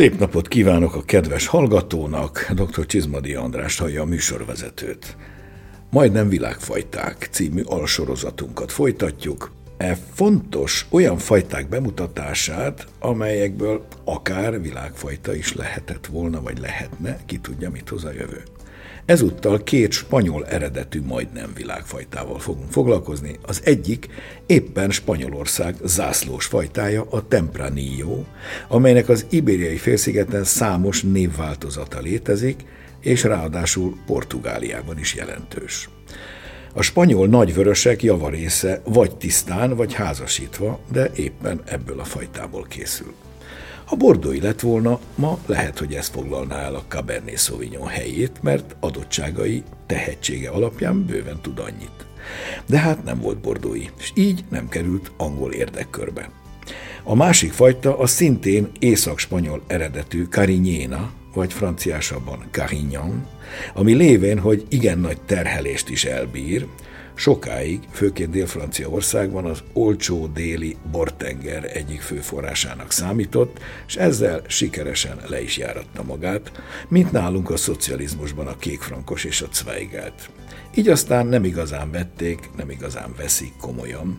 Szép napot kívánok a kedves hallgatónak, dr. Csizmadi András hallja a műsorvezetőt. Majdnem világfajták című alsorozatunkat folytatjuk. E fontos olyan fajták bemutatását, amelyekből akár világfajta is lehetett volna, vagy lehetne, ki tudja, mit hoz a jövő. Ezúttal két spanyol eredetű majdnem világfajtával fogunk foglalkozni. Az egyik éppen Spanyolország zászlós fajtája, a Tempranillo, amelynek az ibériai félszigeten számos névváltozata létezik, és ráadásul Portugáliában is jelentős. A spanyol nagyvörösek javarésze vagy tisztán, vagy házasítva, de éppen ebből a fajtából készül. Ha bordói lett volna, ma lehet, hogy ez foglalná el a Cabernet Sauvignon helyét, mert adottságai, tehetsége alapján bőven tud annyit. De hát nem volt bordói, és így nem került angol érdekkörbe. A másik fajta a szintén észak-spanyol eredetű Carignana, vagy franciásabban Carignan, ami lévén, hogy igen nagy terhelést is elbír, sokáig, főként Dél-Franciaországban az olcsó déli bortenger egyik fő forrásának számított, és ezzel sikeresen le is járatta magát, mint nálunk a szocializmusban a kékfrankos és a Zweigelt. Így aztán nem igazán vették, nem igazán veszik komolyan,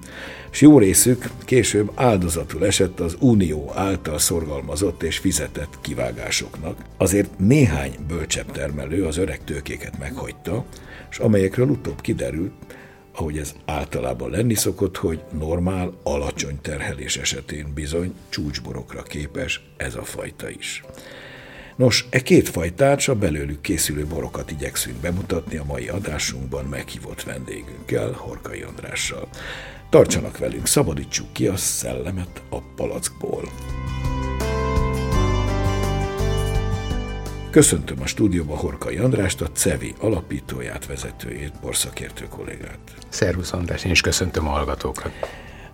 és jó részük később áldozatul esett az Unió által szorgalmazott és fizetett kivágásoknak. Azért néhány bölcsebb termelő az öreg tőkéket meghagyta, és amelyekről utóbb kiderült, ahogy ez általában lenni szokott, hogy normál, alacsony terhelés esetén bizony csúcsborokra képes ez a fajta is. Nos, e két fajtát, a belőlük készülő borokat igyekszünk bemutatni a mai adásunkban meghívott vendégünkkel, Horkai Andrással. Tartsanak velünk, szabadítsuk ki a szellemet a palackból. Köszöntöm a stúdióba Horkai Andrást, a CEVI alapítóját, vezetőjét, borszakértő kollégát. Szervusz András, én is köszöntöm a hallgatókat.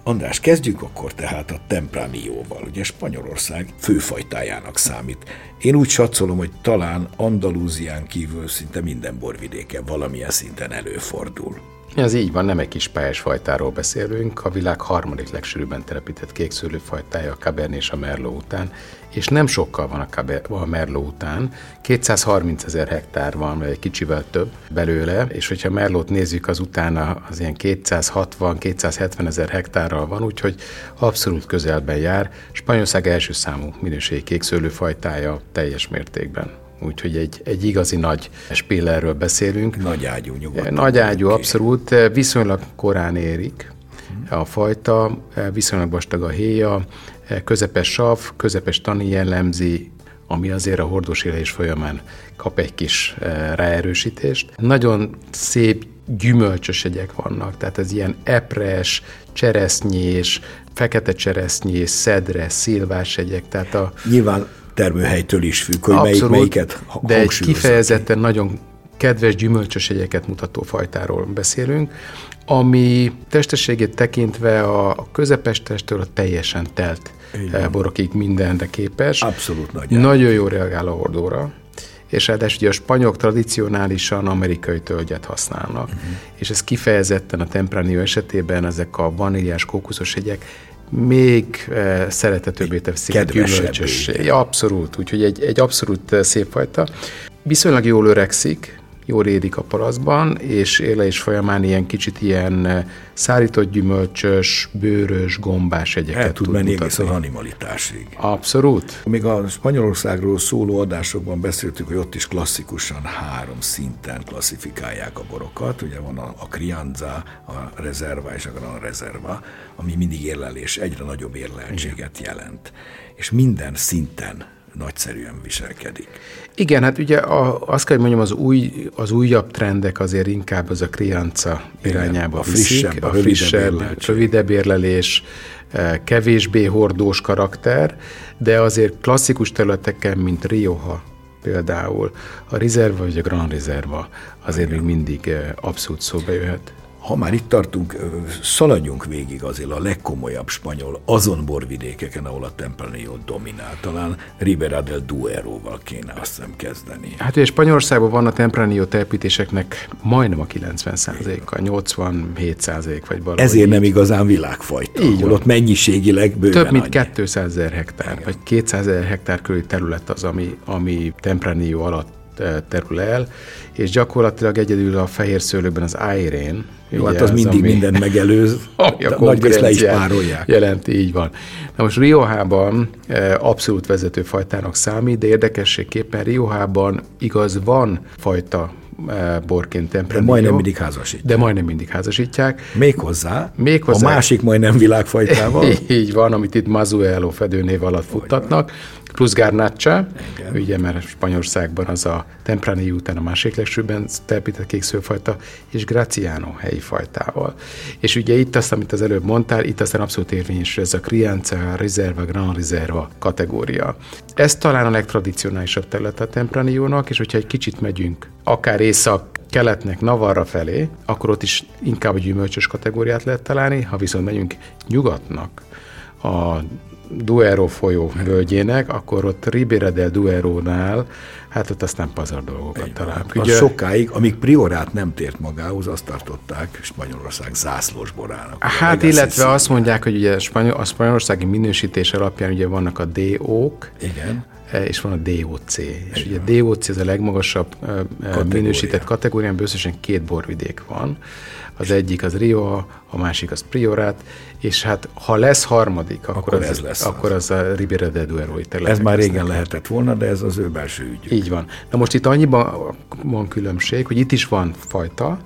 András, kezdjük akkor tehát a Tempranillo-val. Ugye Spanyolország főfajtájának számít. Én úgy satszolom, hogy talán Andalúzián kívül szinte minden borvidéken valamilyen szinten előfordul. Ez így van, nem egy kis pályás fajtáról beszélünk, a világ harmadik legsűrűbben telepített kékszőlőfajtája a Cabernet és a Merlot után, és nem sokkal van a, Cabernet, a Merlot után, 230 ezer hektár van, vagy egy kicsivel több belőle, és hogyha Merlot nézzük, az utána az ilyen 260-270 ezer hektárral van, úgyhogy abszolút közelben jár. Spanyolország első számú minőségi kékszőlőfajtája teljes mértékben. Úgyhogy egy, egy igazi nagy spillerről beszélünk. Nagy ágyú nyugodtan. Nagy ágyú, abszolút. Viszonylag korán érik a fajta, viszonylag vastag a héja, közepes sav, közepes tani jellemzi, ami azért a hordós élés folyamán kap egy kis eh, ráerősítést. Nagyon szép gyümölcsös egyek vannak, tehát ez ilyen epres, cseresznyés, fekete cseresznyés, szedre, szilvás egyek, tehát a... Nyilván termőhelytől is függ, hogy Abszolút, melyik melyiket De egy kifejezetten nagyon kedves gyümölcsös egyeket mutató fajtáról beszélünk, ami testességét tekintve a közepes testtől a teljesen telt Igen. borokig mindenre képes. Abszolút nagy. Nagyon jó reagál a hordóra és ráadásul ugye a spanyolok tradicionálisan amerikai tölgyet használnak, uh-huh. és ez kifejezetten a Tempranillo esetében ezek a vaníliás kókuszos egyek még eh, szeretetőbbé teszik a gyümölcsösség. Abszolút, úgyhogy egy, egy abszolút eh, szép fajta. Viszonylag jól öregszik, jól érik a palaszban, és élés folyamán ilyen kicsit ilyen szárított gyümölcsös, bőrös, gombás egyeket El tud menni egészen animalitásig. Abszolút. Még a Spanyolországról szóló adásokban beszéltük, hogy ott is klasszikusan három szinten klasszifikálják a borokat. Ugye van a, a Crianza, a Reserva és a Reserva, ami mindig érlelés, egyre nagyobb érleltséget jelent. És minden szinten nagyszerűen viselkedik. Igen, hát ugye a, azt kell, hogy mondjam, az, új, az újabb trendek azért inkább az a krianca irányába Igen, a frissebb, viszik, a, a frissebb, rövidebb érlelés, eh, kevésbé hordós karakter, de azért klasszikus területeken, mint Rioja például, a Reserva vagy a Grand Reserva azért Igen. még mindig eh, abszolút szóba jöhet. Ha már itt tartunk, szaladjunk végig azért a legkomolyabb spanyol azon borvidékeken, ahol a Tempranillo dominál. Talán Ribera del Duero-val kéne azt hiszem kezdeni. Hát ugye Spanyolországban van a Tempranillo telepítéseknek majdnem a 90%-a, 87% vagy valami. Ezért nem igazán világfajta, Így ahol ott mennyiségileg bőven Több mint annyi. 200 ezer hektár, Igen. vagy 200 ezer hektár körüli terület az, ami, ami Tempranillo alatt terül el, és gyakorlatilag egyedül a fehér szőlőben az Airén. Jó, hát az, az mindig ami, minden megelőz, ami a nagy le is párolják. Jelenti, így van. Na most Riohában abszolút vezető fajtának számít, de érdekességképpen Riohában igaz van fajta borként Tempranillo. De majdnem mindig házasítják. De majdnem mindig házasítják. Méghozzá, Méghozzá a másik majdnem világfajtával. így van, amit itt Mazuelo fedőnév alatt futtatnak. Plusz Garnacha, ugye mert Spanyolországban az a Tempranillo után a másik legsőbben telepített kékszőfajta, és Graciano helyi fajtával. És ugye itt azt, amit az előbb mondtál, itt aztán abszolút érvényes ez a Crianza, Reserva, Gran Reserva kategória. Ez talán a legtradicionálisabb terület a Tempranillo-nak, és hogyha egy kicsit megyünk, akár észak keletnek, Navarra felé, akkor ott is inkább a gyümölcsös kategóriát lehet találni, ha viszont megyünk nyugatnak, a Duero folyó völgyének, akkor ott Ribera del Duero-nál, hát ott aztán pazar dolgokat találunk. Ugye, sokáig, amíg Priorát nem tért magához, azt tartották Spanyolország zászlós borának. Hát, illetve azt mondják, hogy ugye Spanyol, a spanyolországi minősítés alapján ugye vannak a DO-k, Igen és van a DOC. Igen. És ugye a DOC ez a legmagasabb e, e, Kategória. minősített kategórián, összesen két borvidék van. Az egyik az Rio, a másik az Priorat, és hát ha lesz harmadik, akkor, akkor az, ez lesz akkor az. az a Ribera de Duero terület. Ez már régen lehetett volna, de ez az ő belső ügy. Így van. Na most itt annyiban van különbség, hogy itt is van fajta,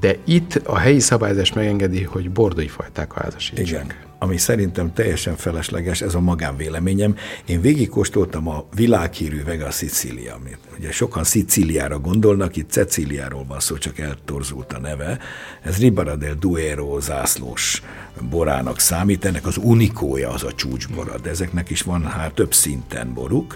de itt a helyi szabályzás megengedi, hogy bordói fajták házasítsanak. Igen ami szerintem teljesen felesleges, ez a magánvéleményem. Én végigkóstoltam a világhírű Vega Sicilia, amit ugye sokan Szicíliára gondolnak, itt Cecíliáról van szó, csak eltorzult a neve. Ez Ribara del Duero zászlós borának számít, ennek az unikója az a csúcsbora, de ezeknek is van hát több szinten boruk,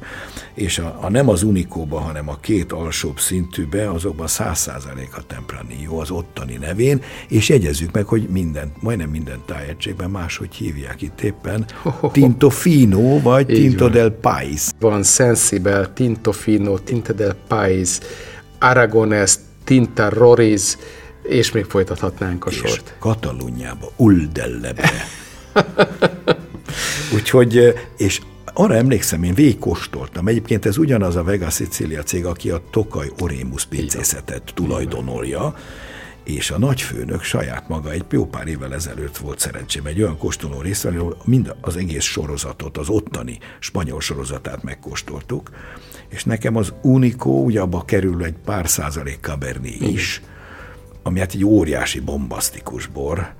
és a, a nem az unikóba, hanem a két alsóbb szintűbe, azokban száz százalék a Tempranillo az ottani nevén, és jegyezzük meg, hogy minden, majdnem minden tájegységben máshogy hívják itt éppen, Tinto Fino vagy Tinto van. del Pais. Van Sensible, Tinto Fino, Tinto del Pais, Aragones, Tinta Roriz, és még folytathatnánk a és sort. Katalóniába, Uldellebe. Úgyhogy, és arra emlékszem, én végigkóstoltam. Egyébként ez ugyanaz a Vega Sicilia cég, aki a Tokaj Orémus pincészetet tulajdonolja, és a nagyfőnök saját maga egy jó pár évvel ezelőtt volt szerencsém egy olyan kóstoló részt, ahol mind az egész sorozatot, az ottani spanyol sorozatát megkóstoltuk, és nekem az Unico, ugye abba kerül egy pár százalék Cabernet is, ami hát egy óriási bombasztikus bor,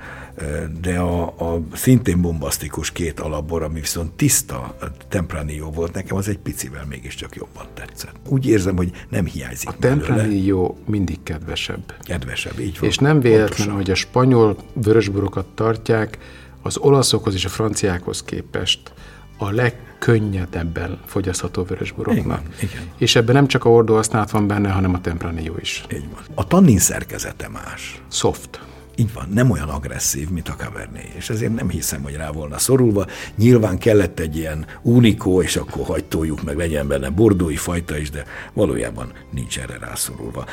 de a, a szintén bombasztikus két alapbor, ami viszont tiszta Tempranillo volt, nekem az egy picivel mégiscsak jobban tetszett. Úgy érzem, hogy nem hiányzik A Tempranillo mindig kedvesebb. Kedvesebb, így van. És nem véletlen, hogy a spanyol vörösborokat tartják az olaszokhoz és a franciákhoz képest a legkönnyedebben fogyasztható vörösboroknak. Igen, igen. És ebben nem csak a ordó használat van benne, hanem a Tempranillo is. Így van. A tannin szerkezete más. Soft. Így van, nem olyan agresszív, mint a Cabernet, és ezért nem hiszem, hogy rá volna szorulva. Nyilván kellett egy ilyen unikó, és akkor hagytoljuk meg, legyen benne bordói fajta is, de valójában nincs erre rászorulva.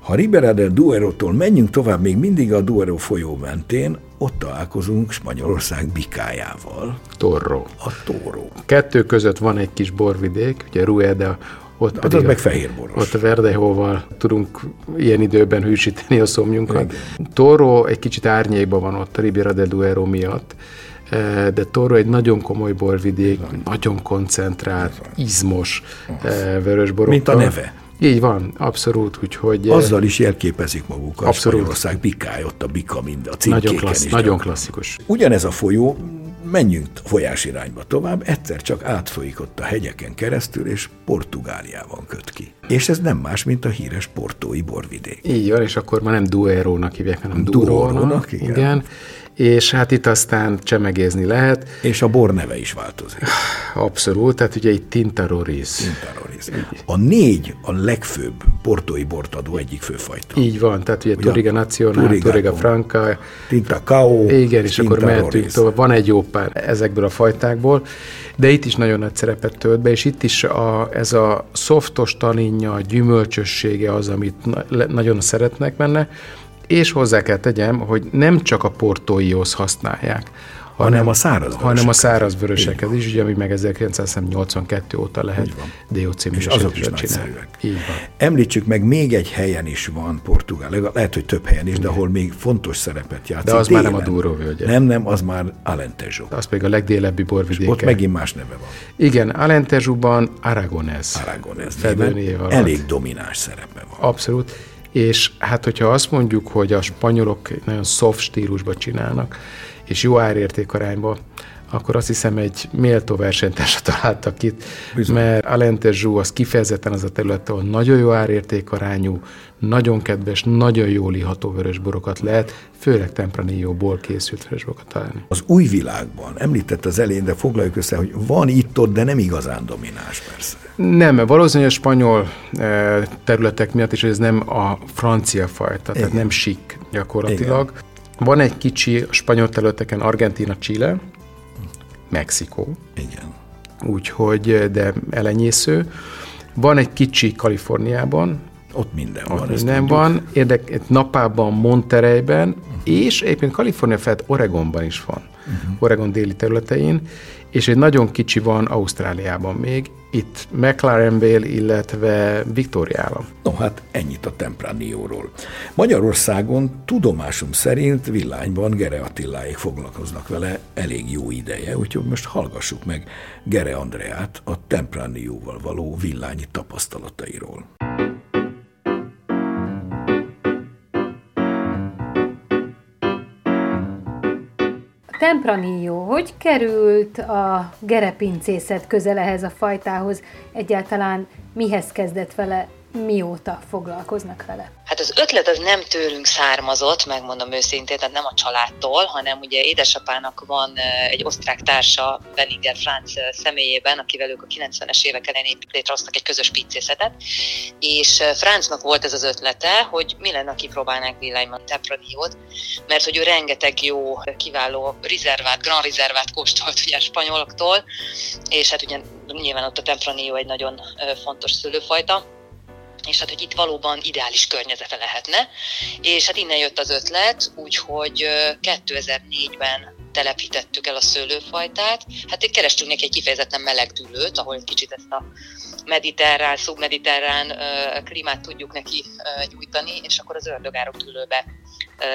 Ha Ribera del Duero-tól menjünk tovább, még mindig a Duero folyó mentén, ott találkozunk Spanyolország bikájával. Torro. A Torro. Kettő között van egy kis borvidék, ugye Rueda ott hát az meg fehér boros. Ott a Verdehóval tudunk ilyen időben hűsíteni a szomjunkat. Toro egy kicsit árnyékban van ott a Ribiera de Duero miatt, eh, de Toro egy nagyon komoly borvidék, Igen. nagyon koncentrált, Igen. izmos eh, vörösborokkal. Mint a neve. Így van, abszolút, úgyhogy... Eh, Azzal is jelképezik magukat. Abszolút. Spanyolország bikáj, ott a bika mind a Nagyon, klassz, nagyon klasszikus. Ugyanez a folyó menjünk folyás irányba tovább, egyszer csak átfolyik ott a hegyeken keresztül, és Portugáliában köt ki. És ez nem más, mint a híres portói borvidék. Így van, és akkor már nem Duero-nak hívják, hanem Durónak. Igen. igen. És hát itt aztán csemegézni lehet. És a bor neve is változik. Abszolút, tehát ugye itt Tintaroris. Tintaroris. A négy a legfőbb portói bortadó egyik főfajta. Így van, tehát ugye, ugye Turiga Nacional, Turiga, Turiga Franca. Tinta Cao. Igen, és akkor mehetünk tovább. Van egy jó pár ezekből a fajtákból, de itt is nagyon nagy szerepet tölt be, és itt is a, ez a szoftos taninja, a gyümölcsössége az, amit na, nagyon szeretnek benne, és hozzá kell tegyem, hogy nem csak a portóihoz használják, hanem a száraz hanem a száraz vöröseket is, ugye, ami meg 1982 óta lehet DOC És azok is nagyszerűek. Említsük meg, még egy helyen is van Portugál, lehet, hogy több helyen is, de ahol még fontos szerepet játszik. De az délen. már nem a Douro völgye. Nem, nem, az már Alentejo. Az pedig a legdélebbi borvidéke. ott megint más neve van. Igen, Alentejoban Aragonez. Aragonez. Elég domináns szerepe van. Abszolút és hát hogyha azt mondjuk, hogy a spanyolok nagyon soft stílusba csinálnak, és jó árértékarányba, akkor azt hiszem egy méltó versenytársat találtak itt, Bizony. mert Alentejo az kifejezetten az a terület, ahol nagyon jó árértékarányú, nagyon kedves, nagyon jól iható vörösborokat lehet, főleg Tempranillo-ból készült vörösborokat találni. Az új világban, említett az elején, de foglaljuk össze, hogy van itt-ott, de nem igazán domináns persze. Nem, valószínűleg a spanyol eh, területek miatt is, ez nem a francia fajta, Igen. tehát nem sik gyakorlatilag. Igen. Van egy kicsi a spanyol területeken Argentina, Chile, Mexikó. Igen. Úgyhogy, de elenyésző. Van egy kicsi Kaliforniában. Ott minden ott van. Minden van. Érdek, Napában, Montereyben, uh-huh. és egyébként Kalifornia felett Oregonban is van. Uh-huh. Oregon déli területein és egy nagyon kicsi van Ausztráliában még, itt McLarenville, illetve Victoria állam. No hát ennyit a Tempranillo-ról. Magyarországon tudomásom szerint villányban Gere Attiláék foglalkoznak vele elég jó ideje, úgyhogy most hallgassuk meg Gere Andreát a Tempranillo-val való villányi tapasztalatairól. Tempranillo, hogy került a gerepincészet közel ehhez a fajtához? Egyáltalán mihez kezdett vele mióta foglalkoznak vele? Hát az ötlet az nem tőlünk származott, megmondom őszintén, tehát nem a családtól, hanem ugye édesapának van egy osztrák társa, Benninger Franz személyében, akivel ők a 90-es évek elején létrehoztak egy közös pincészetet, és Franznak volt ez az ötlete, hogy mi lenne, ha kipróbálnánk Villányban Tepradiót, mert hogy ő rengeteg jó, kiváló rizervát, Grand rizervát kóstolt ugye a spanyoloktól, és hát ugye nyilván ott a Tempranillo egy nagyon fontos szőlőfajta, és hát, hogy itt valóban ideális környezete lehetne. És hát innen jött az ötlet, úgyhogy 2004-ben telepítettük el a szőlőfajtát. Hát kerestünk neki egy kifejezetten meleg dűlőt, ahol egy kicsit ezt a mediterrán, szubmediterrán klímát tudjuk neki nyújtani, és akkor az ördögárok dűlőbe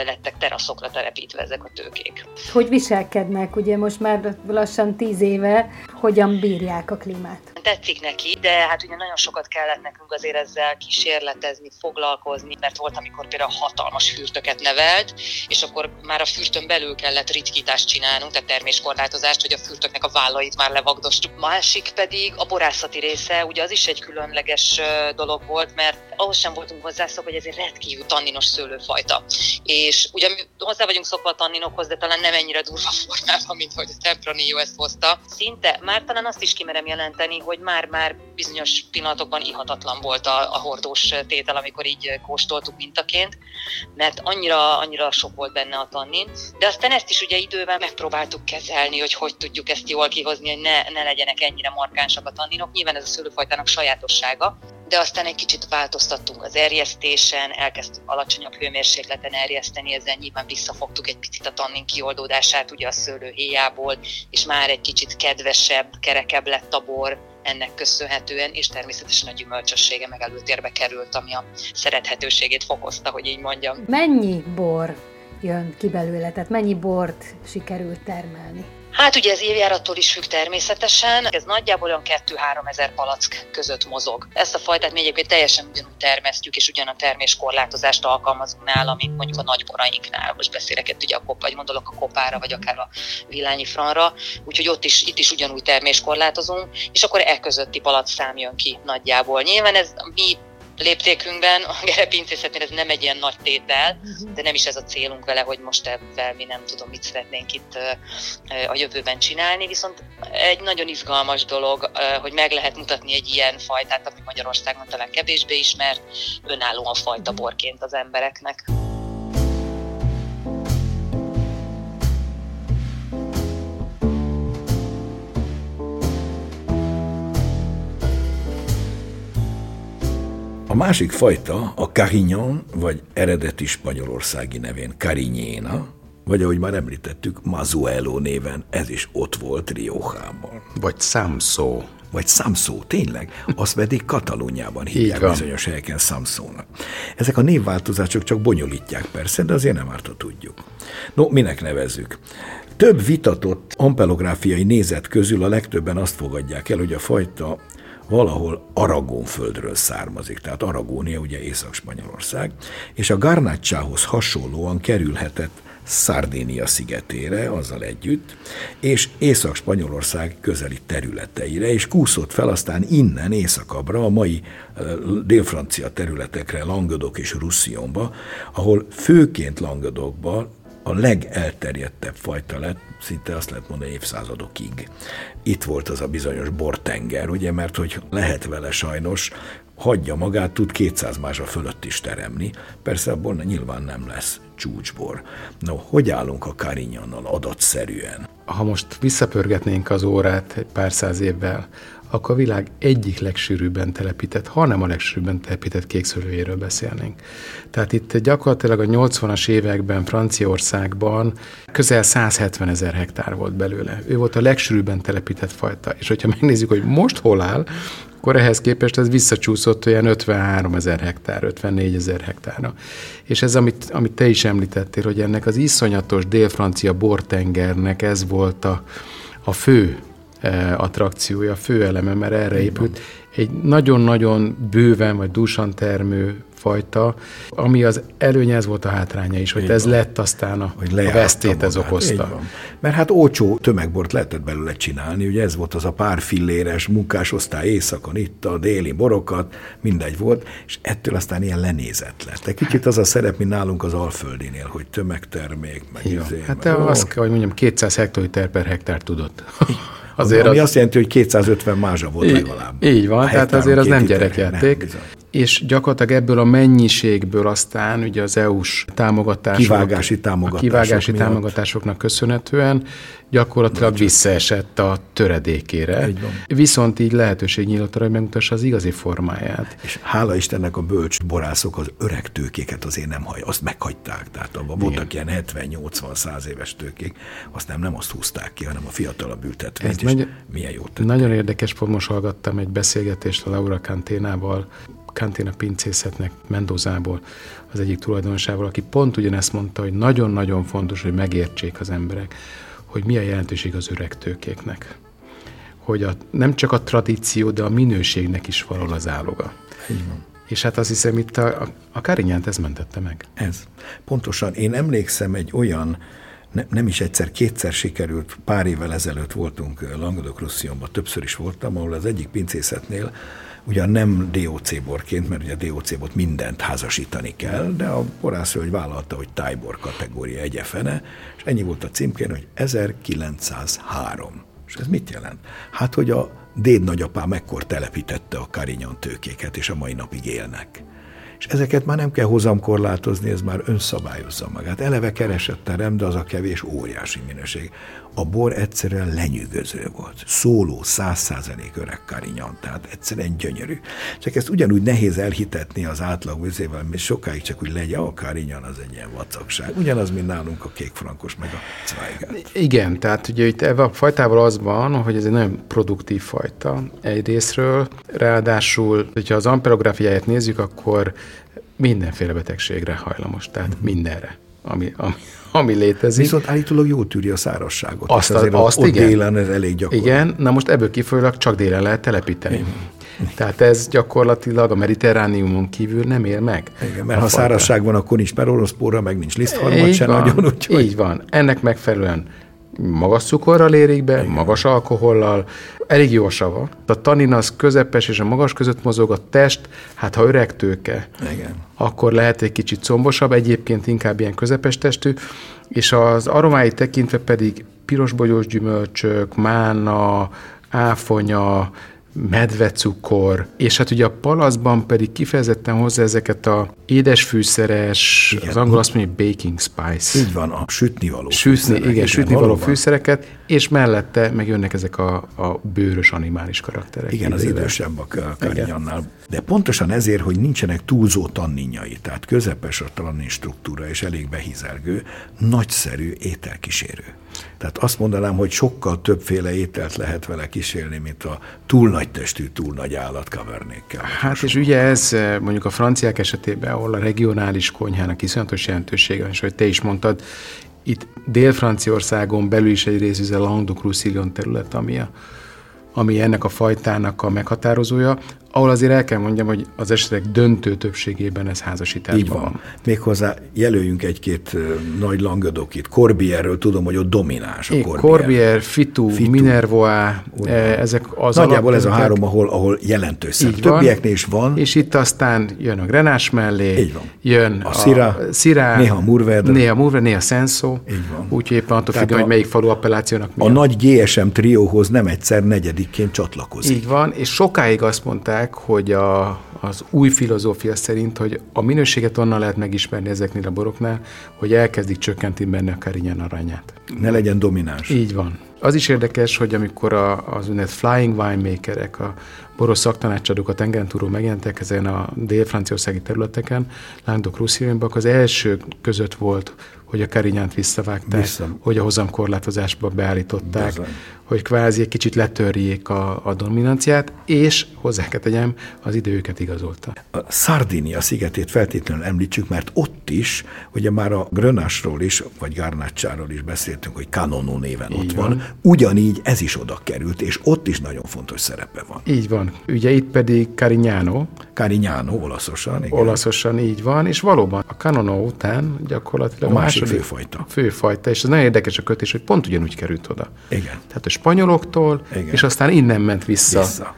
lettek teraszokra telepítve ezek a tőkék. Hogy viselkednek, ugye most már lassan tíz éve, hogyan bírják a klímát? Tetszik neki, de hát ugye nagyon sokat kellett nekünk azért ezzel kísérletezni, foglalkozni, mert volt, amikor például hatalmas fürtöket nevelt, és akkor már a fürtön belül kellett ritkítást csinálnunk, tehát terméskorlátozást, hogy a fürtöknek a vállait már levagdostuk. Másik pedig a borászati része, ugye az is egy különleges dolog volt, mert ahhoz sem voltunk hozzászok, hogy ez egy rendkívül tanninos szőlőfajta és ugye mi hozzá vagyunk szokva a tanninokhoz, de talán nem ennyire durva formában, mint hogy a Tempranillo ezt hozta. Szinte már talán azt is kimerem jelenteni, hogy már-már bizonyos pillanatokban ihatatlan volt a, a hordós tétel, amikor így kóstoltuk mintaként, mert annyira, annyira sok volt benne a tannin. De aztán ezt is ugye idővel megpróbáltuk kezelni, hogy hogy tudjuk ezt jól kihozni, hogy ne, ne legyenek ennyire markánsak a tanninok. Nyilván ez a szőlőfajtának sajátossága, de aztán egy kicsit változtattunk az erjesztésen, elkezdtük alacsonyabb hőmérsékleten erjeszteni, ezzel nyilván visszafogtuk egy picit a tannin kioldódását ugye a szőlő héjából, és már egy kicsit kedvesebb, kerekebb lett a bor, ennek köszönhetően, és természetesen a gyümölcsössége meg előtérbe került, ami a szerethetőségét fokozta, hogy így mondjam. Mennyi bor jön ki belőle, tehát mennyi bort sikerült termelni? Hát ugye ez évjárattól is függ természetesen, ez nagyjából olyan 2-3 ezer palack között mozog. Ezt a fajtát mi egyébként teljesen ugyanúgy termesztjük, és ugyan a terméskorlátozást alkalmazunk nála, mint mondjuk a nagyborainknál. Most beszélek itt ugye a kop, vagy gondolok a kopára, vagy akár a villányi franra, úgyhogy ott is, itt is ugyanúgy terméskorlátozunk, és akkor e közötti palack szám jön ki nagyjából. Nyilván ez mi léptékünkben. A gerepincészetnél ez nem egy ilyen nagy tétel, de nem is ez a célunk vele, hogy most ebben mi nem tudom, mit szeretnénk itt a jövőben csinálni, viszont egy nagyon izgalmas dolog, hogy meg lehet mutatni egy ilyen fajtát, ami Magyarországon talán kevésbé ismert, önállóan fajta borként az embereknek. A másik fajta a Carignan, vagy eredeti spanyolországi nevén Carinyéna, vagy ahogy már említettük, Mazuelo néven, ez is ott volt Riojában. Vagy Samsó. Vagy Samsó, tényleg. Azt pedig Katalóniában hívják bizonyos helyeken Samsónak. Ezek a névváltozások csak bonyolítják persze, de azért nem árt, ha tudjuk. No, minek nevezzük? Több vitatott ampelográfiai nézet közül a legtöbben azt fogadják el, hogy a fajta valahol Aragón földről származik, tehát Aragónia ugye Észak-Spanyolország, és a Garnácsához hasonlóan kerülhetett Szardénia szigetére azzal együtt, és Észak-Spanyolország közeli területeire, és kúszott fel aztán innen északabbra a mai dél-francia területekre, Languedoc és Roussillonba, ahol főként Languedocba a legelterjedtebb fajta lett, szinte azt lehet mondani évszázadokig. Itt volt az a bizonyos bortenger, ugye, mert hogy lehet vele sajnos, hagyja magát, tud 200 másra fölött is teremni. Persze abból nyilván nem lesz csúcsbor. No, hogy állunk a Karinyannal adatszerűen? Ha most visszapörgetnénk az órát egy pár száz évvel, akkor a világ egyik legsűrűbben telepített, ha nem a legsűrűbben telepített kékszőlőjéről beszélnénk. Tehát itt gyakorlatilag a 80-as években Franciaországban közel 170 ezer hektár volt belőle. Ő volt a legsűrűbben telepített fajta. És hogyha megnézzük, hogy most hol áll, akkor ehhez képest ez visszacsúszott olyan 53 ezer hektár, 54 ezer hektárra. És ez, amit, amit te is említettél, hogy ennek az iszonyatos dél-francia bortengernek ez volt a, a fő attrakciója, fő eleme, mert erre épült. Egy nagyon-nagyon bőven vagy dúsan termő fajta, ami az előnye, ez volt a hátránya is, hogy ez lett aztán a, hogy a vesztét ez okozta. Mert hát olcsó tömegbort lehetett belőle csinálni, ugye ez volt az a pár filléres munkásosztály éjszakon, itt a déli borokat, mindegy volt, és ettől aztán ilyen lenézett lett. Egy kicsit az a szerep, mint nálunk az Alföldinél, hogy tömegtermék, meg izé, Hát meg, azt kell, hogy mondjam, 200 hektoliter per hektár tudott. Azért ami az... azt jelenti, hogy 250 mázsa volt így, legalább. Így van, tehát azért az nem gyerekjáték. Nem, és gyakorlatilag ebből a mennyiségből aztán ugye az EU-s támogatások, kivágási támogatások, a kivágási miatt. támogatásoknak köszönhetően gyakorlatilag visszaesett a töredékére. Így. Viszont így lehetőség nyílt arra, hogy megmutassa az igazi formáját. És hála Istennek a bölcs borászok az öreg tőkéket azért nem haj, azt meghagyták. Tehát abban voltak ilyen 70-80-100 éves tőkék, azt nem, nem azt húzták ki, hanem a fiatalabb ültetvényt. Nagy, milyen jó tették. Nagyon érdekes, pont most hallgattam egy beszélgetést a Laura Canténával, Cantina pincészetnek Mendozából, az egyik tulajdonosával, aki pont ugyanezt mondta, hogy nagyon-nagyon fontos, hogy megértsék az emberek, hogy mi a jelentőség az öreg tőkéknek. Hogy a, nem csak a tradíció, de a minőségnek is való az áloga. Így van. És hát azt hiszem, itt a, a, a Karinyánt ez mentette meg. Ez. Pontosan. Én emlékszem egy olyan, ne, nem is egyszer, kétszer sikerült, pár évvel ezelőtt voltunk Languedoc-Roussillonban, többször is voltam, ahol az egyik pincészetnél ugyan nem DOC borként, mert ugye a DOC bort mindent házasítani kell, de a hogy vállalta, hogy tájbor kategória egyefene, és ennyi volt a címkén, hogy 1903. És ez mit jelent? Hát, hogy a déd nagyapám ekkor telepítette a Carignan tőkéket, és a mai napig élnek és ezeket már nem kell hozamkorlátozni, ez már önszabályozza magát. Eleve keresett terem, de az a kevés óriási minőség. A bor egyszerűen lenyűgöző volt. Szóló, száz százalék öreg karinyan, tehát egyszerűen gyönyörű. Csak ezt ugyanúgy nehéz elhitetni az átlag vizével, mert sokáig csak úgy legyen, a karinyan az egy ilyen vacakság. Ugyanaz, mint nálunk a kékfrankos, meg a Zweigelt. Igen, tehát ugye itt ebben a fajtával az van, hogy ez egy nagyon produktív fajta egyrésztről, ráadásul, hogyha az amperográfiáját nézzük, akkor mindenféle betegségre hajlamos, tehát mm. mindenre, ami, ami, ami létezik. Viszont állítólag jól tűri a szárazságot. Azt, azért azt ott igen. délen ez elég gyakori. Igen, na most ebből kifolyólag csak délen lehet telepíteni. Igen. Tehát ez gyakorlatilag a mediterrániumon kívül nem él meg. Igen, mert ha fajta. szárazság van, akkor nincs peroroszpóra, meg nincs lisztharmat se nagyon. Úgyhogy... Így van. Ennek megfelelően magas cukorral érik be, Igen. magas alkohollal, elég jó a sava. A tanin az közepes és a magas között mozog, a test, hát ha öreg tőke, Igen. akkor lehet egy kicsit combosabb, egyébként inkább ilyen közepes testű, és az aromái tekintve pedig pirosbogyós gyümölcsök, mána, áfonya, medvecukor, és hát ugye a palaszban pedig kifejezetten hozzá ezeket a édesfűszeres, igen. az angol azt mondja, baking spice. Így van, a sütnivaló Sütni, fűszerek. Igen, igen sütnivaló fűszereket, és mellette meg jönnek ezek a, a bőrös animális karakterek. Igen, az idősebbek a Karinyannál. De pontosan ezért, hogy nincsenek túlzó tanninjai, tehát közepes a tannin struktúra és elég behizelgő, nagyszerű ételkísérő. Tehát azt mondanám, hogy sokkal többféle ételt lehet vele kísérni, mint a túl nagy testű, túl nagy állat kavernékkel. Hát és ugye ez eh, mondjuk a franciák esetében, ahol a regionális konyhának iszonyatos jelentősége és hogy te is mondtad, itt Dél-Franciaországon belül is egy rész, ez a Languedoc-Roussillon terület, ami a ami ennek a fajtának a meghatározója, ahol azért el kell mondjam, hogy az esetek döntő többségében ez házasításban Így van. van. Méghozzá jelöljünk egy-két nagy langödokit. Corbierről tudom, hogy ott dominás a Corbier. Corbier, Fitu, Fitu. Minervoa, ezek az Nagyjából ez a három, ahol, ahol jelentős szem. Többieknél is van. És itt aztán jön a Grenás mellé, Így van. jön a a Sira néha Murved. Néha Murved, néha van. Úgyhogy éppen attól függően, hogy melyik falu appellációnak mi. A nagy GSM trióhoz nem egyszer negyedikként csatlakozik. Így van, és sokáig azt mondták, mondták, hogy a, az új filozófia szerint, hogy a minőséget onnan lehet megismerni ezeknél a boroknál, hogy elkezdik csökkenteni benne a karinyán arányát. Ne legyen domináns. Így van. Az is érdekes, hogy amikor a, az úgynevezett flying winemakerek, a boros szaktanácsadók a tengeren megjelentek ezen a dél-franciaországi területeken, Languedoc roussillonban az első között volt, hogy a karinyánt visszavágták, Vissza. hogy a hozamkorlátozásba beállították, Bizony. hogy kvázi egy kicsit letörjék a, a dominanciát, és hozzá kell tegyem, az időket igazolta. A Sardinia szigetét feltétlenül említsük, mert ott is, ugye már a Grönásról is, vagy Garnácsáról is beszéltünk, hogy Canonó néven Így ott van. van. Ugyanígy ez is oda került, és ott is nagyon fontos szerepe van. Így van. Ugye itt pedig Carignano. Carignano, olaszosan. Igen. Olaszosan így van, és valóban a Canonó után gyakorlatilag a másik második főfajta. Főfajta, és ez nagyon érdekes a kötés, hogy pont ugyanúgy került oda. Igen. Tehát a spanyoloktól, Igen. és aztán innen ment vissza. vissza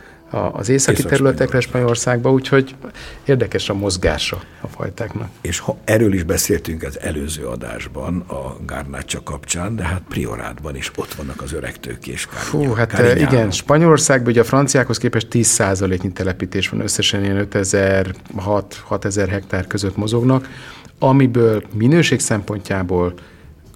az északi Észak területekre Spanyolországba, úgyhogy érdekes a mozgása a fajtáknak. És ha erről is beszéltünk az előző adásban, a Garnácsa kapcsán, de hát Priorátban is ott vannak az öreg tőkés Fú, hát Karinyának. igen, Spanyolországban ugye a franciákhoz képest 10%-nyi telepítés van, összesen ilyen 5000 6000 hektár között mozognak, amiből minőség szempontjából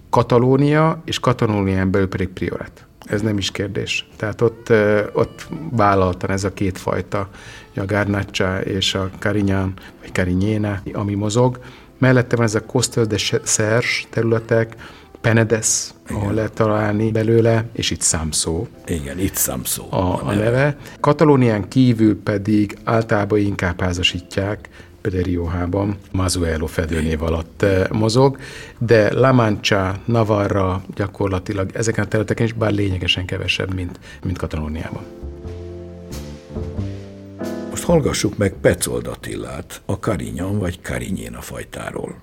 Katalónia, és Katalónián belül pedig Priorat. Ez nem is kérdés. Tehát ott, ott vállaltan ez a két fajta, a Garnacha és a Carignan, vagy Carignana, ami mozog. Mellette van ez a Costel de Serge területek, Penedes, Igen. ahol lehet találni belőle, és itt Samszó. Igen, itt Samszó a, a, a neve. neve. Katalónián kívül pedig általában inkább házasítják Riohában Mazuelo fedőnév alatt eh, mozog, de La Mancha, Navarra gyakorlatilag ezeken a területeken is bár lényegesen kevesebb, mint, mint Katalóniában. Most hallgassuk meg Pecold Attillát a Karinyan vagy Karinyéna fajtáról.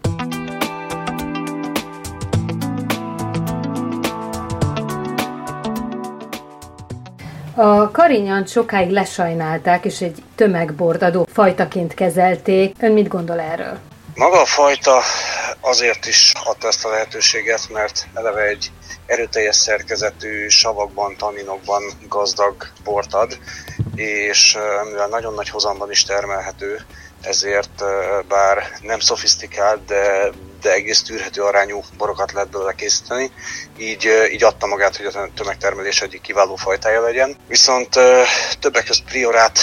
A karinyant sokáig lesajnálták, és egy tömegbordadó fajtaként kezelték. Ön mit gondol erről? Maga a fajta azért is adta ezt a lehetőséget, mert eleve egy erőteljes szerkezetű savakban, taninokban gazdag bort ad, és mivel nagyon nagy hozamban is termelhető, ezért bár nem szofisztikált, de de egész tűrhető arányú borokat lehet belőle készíteni, így, így adta magát, hogy a tömegtermelés egyik kiváló fajtája legyen. Viszont többek között Priorát,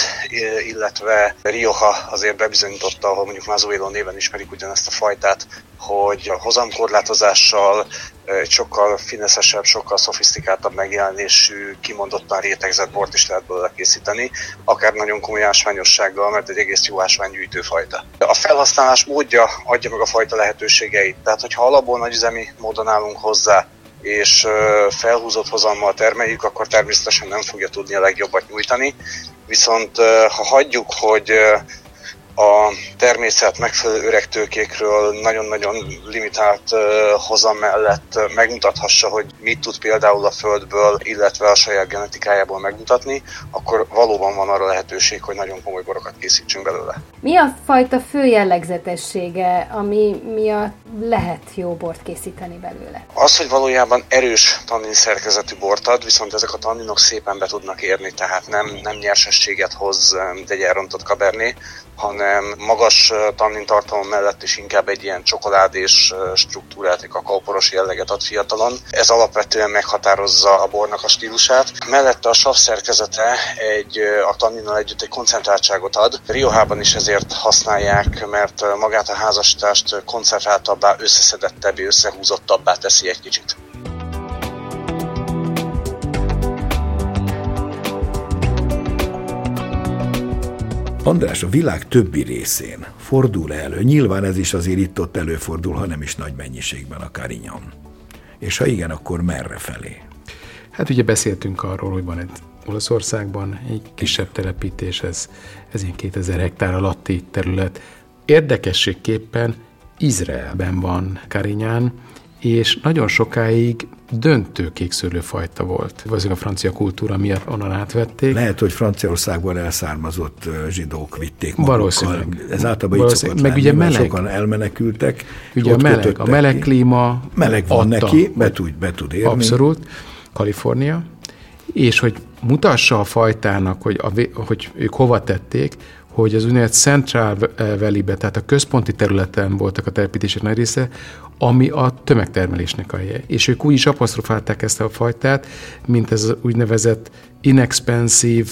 illetve Rioja azért bebizonyította, ahol mondjuk Mazuelo néven ismerik ugyanezt a fajtát, hogy a hozamkorlátozással egy sokkal fineszesebb, sokkal szofisztikáltabb megjelenésű, kimondottan rétegzett bort is lehet belőle készíteni, akár nagyon komoly ásványossággal, mert egy egész jó ásványgyűjtő fajta. A felhasználás módja adja meg a fajta lehetőségeit. Tehát, hogyha alapból nagyüzemi módon állunk hozzá, és felhúzott hozammal termeljük, akkor természetesen nem fogja tudni a legjobbat nyújtani. Viszont ha hagyjuk, hogy a természet megfelelő öreg tőkékről nagyon-nagyon limitált hozam mellett megmutathassa, hogy mit tud például a Földből, illetve a saját genetikájából megmutatni, akkor valóban van arra lehetőség, hogy nagyon komoly borokat készítsünk belőle. Mi a fajta fő jellegzetessége, ami miatt lehet jó bort készíteni belőle? Az, hogy valójában erős tannin szerkezetű bort ad, viszont ezek a tanninok szépen be tudnak érni, tehát nem, nem nyersességet hoz egy elrontott kaberné, hanem magas tannin tartalom mellett is inkább egy ilyen csokoládés struktúrát, egy kakaoporos jelleget ad fiatalon. Ez alapvetően meghatározza a bornak a stílusát. Mellette a sav szerkezete egy, a tanninnal együtt egy koncentráltságot ad. Riohában is ezért használják, mert magát a házasítást koncentráltabbá, összeszedettebbé, összehúzottabbá teszi egy kicsit. András, a világ többi részén fordul elő, nyilván ez is azért itt-ott előfordul, ha nem is nagy mennyiségben a Carignan. És ha igen, akkor merre felé? Hát ugye beszéltünk arról, hogy van egy Olaszországban egy kisebb telepítés, ez, ez ilyen 2000 hektár alatti terület. Érdekességképpen Izraelben van Karinyán, és nagyon sokáig döntő kékszőlőfajta volt. Valószínűleg a francia kultúra miatt onnan átvették. Lehet, hogy Franciaországból elszármazott zsidók vitték magukkal. Valószínűleg. Ez általában Valószínűleg. így Meg ugye meleg. Sokan elmenekültek. Ugye a meleg, a meleg klíma Meleg van adta, neki, be tud, be tud érni. Abszolút. Kalifornia. És hogy mutassa a fajtának, hogy, a, hogy ők hova tették, hogy az úgynevezett Central Valley-be, tehát a központi területen voltak a telepítések nagy része, ami a tömegtermelésnek a helye. És ők úgy is apostrofálták ezt a fajtát, mint ez az úgynevezett inexpensive,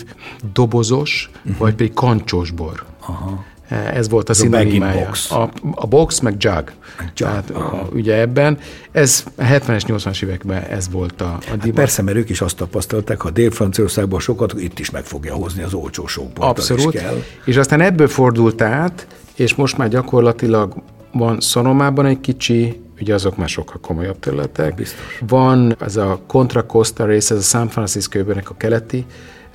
dobozos, uh-huh. vagy pedig kancsós bor. Aha. Ez volt a, szinonimája. A, a box, meg jug. jug. Tehát ugye ebben, ez a 70-es, 80-as években ez volt a, a hát persze, mert ők is azt tapasztalták, ha Dél-Franciaországban sokat, itt is meg fogja hozni az olcsó sok Abszolút. Kell. És aztán ebből fordult át, és most már gyakorlatilag van Szonomában egy kicsi, ugye azok már sokkal komolyabb területek. Biztos. Van ez a Contra Costa rész, ez a San francisco a keleti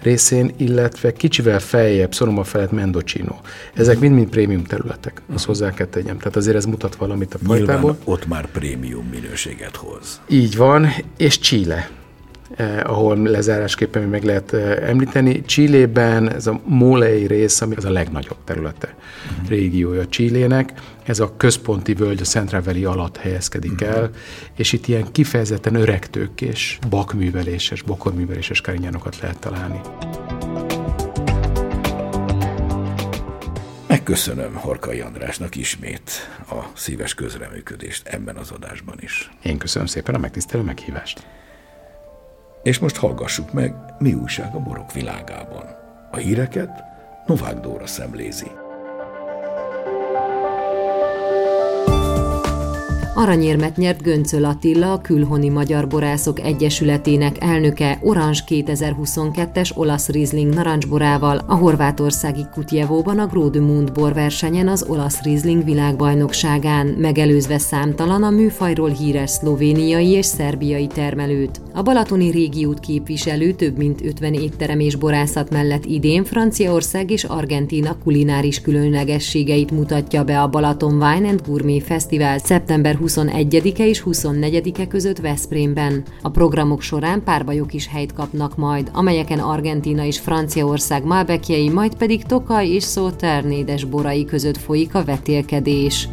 részén, illetve kicsivel feljebb, Sonoma felett Mendocino. Ezek mind-mind prémium területek, azt uh-huh. hozzá kell tegyem. Tehát azért ez mutat valamit a fajtából. Ott már prémium minőséget hoz. Így van, és Chile eh, ahol lezárásképpen meg lehet eh, említeni. Chilében ez a Molei rész, ami az a legnagyobb területe, uh-huh. régiója Chilének, ez a központi völgy, a Central Valley alatt helyezkedik el, és itt ilyen kifejezetten öregtők és bakműveléses, bokorműveléses karinyánokat lehet találni. Megköszönöm Horkai Andrásnak ismét a szíves közreműködést ebben az adásban is. Én köszönöm szépen a megtisztelő meghívást. És most hallgassuk meg, mi újság a borok világában. A híreket Novák Dóra szemlézi. Aranyérmet nyert Göncöl Attila, a Külhoni Magyar Borászok Egyesületének elnöke Orange 2022-es olasz Riesling narancsborával a horvátországi Kutjevóban a Gros de Mund borversenyen az olasz Riesling világbajnokságán, megelőzve számtalan a műfajról híres szlovéniai és szerbiai termelőt. A balatoni régiót képviselő több mint 50 étterem és borászat mellett idén Franciaország és Argentína kulináris különlegességeit mutatja be a Balaton Wine and Gourmet Fesztivál szeptember 21-e és 24-e között Veszprémben. A programok során párbajok is helyt kapnak majd, amelyeken Argentina és Franciaország Malbekjei, majd pedig Tokaj és Szóternédes borai között folyik a vetélkedés.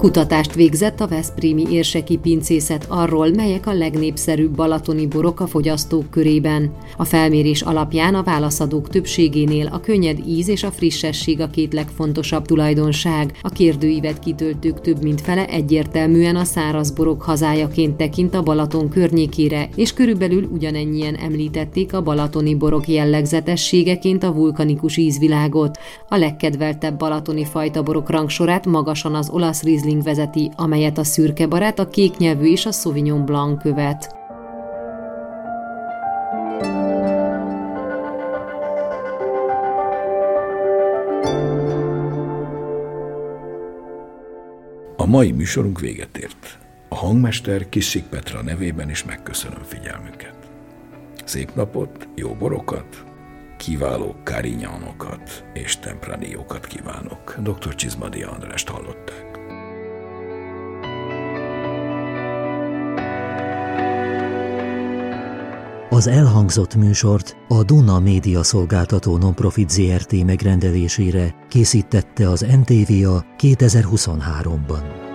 Kutatást végzett a Veszprémi érseki pincészet arról, melyek a legnépszerűbb balatoni borok a fogyasztók körében. A felmérés alapján a válaszadók többségénél a könnyed íz és a frissesség a két legfontosabb tulajdonság. A kérdőívet kitöltők több mint fele egyértelműen a száraz borok hazájaként tekint a Balaton környékére, és körülbelül ugyanennyien említették a balatoni borok jellegzetességeként a vulkanikus ízvilágot. A legkedveltebb balatoni fajta borok rangsorát magasan az olasz Riesling Riesling vezeti, amelyet a szürke barát, a kék nyelvű és a Sauvignon Blanc követ. A mai műsorunk véget ért. A hangmester Kissik Petra nevében is megköszönöm figyelmüket. Szép napot, jó borokat, kiváló karinyanokat és tempraniókat kívánok. Dr. Csizmadi Andrást hallották. Az elhangzott műsort a Duna Média Szolgáltató Nonprofit ZRT megrendelésére készítette az NTVA 2023-ban.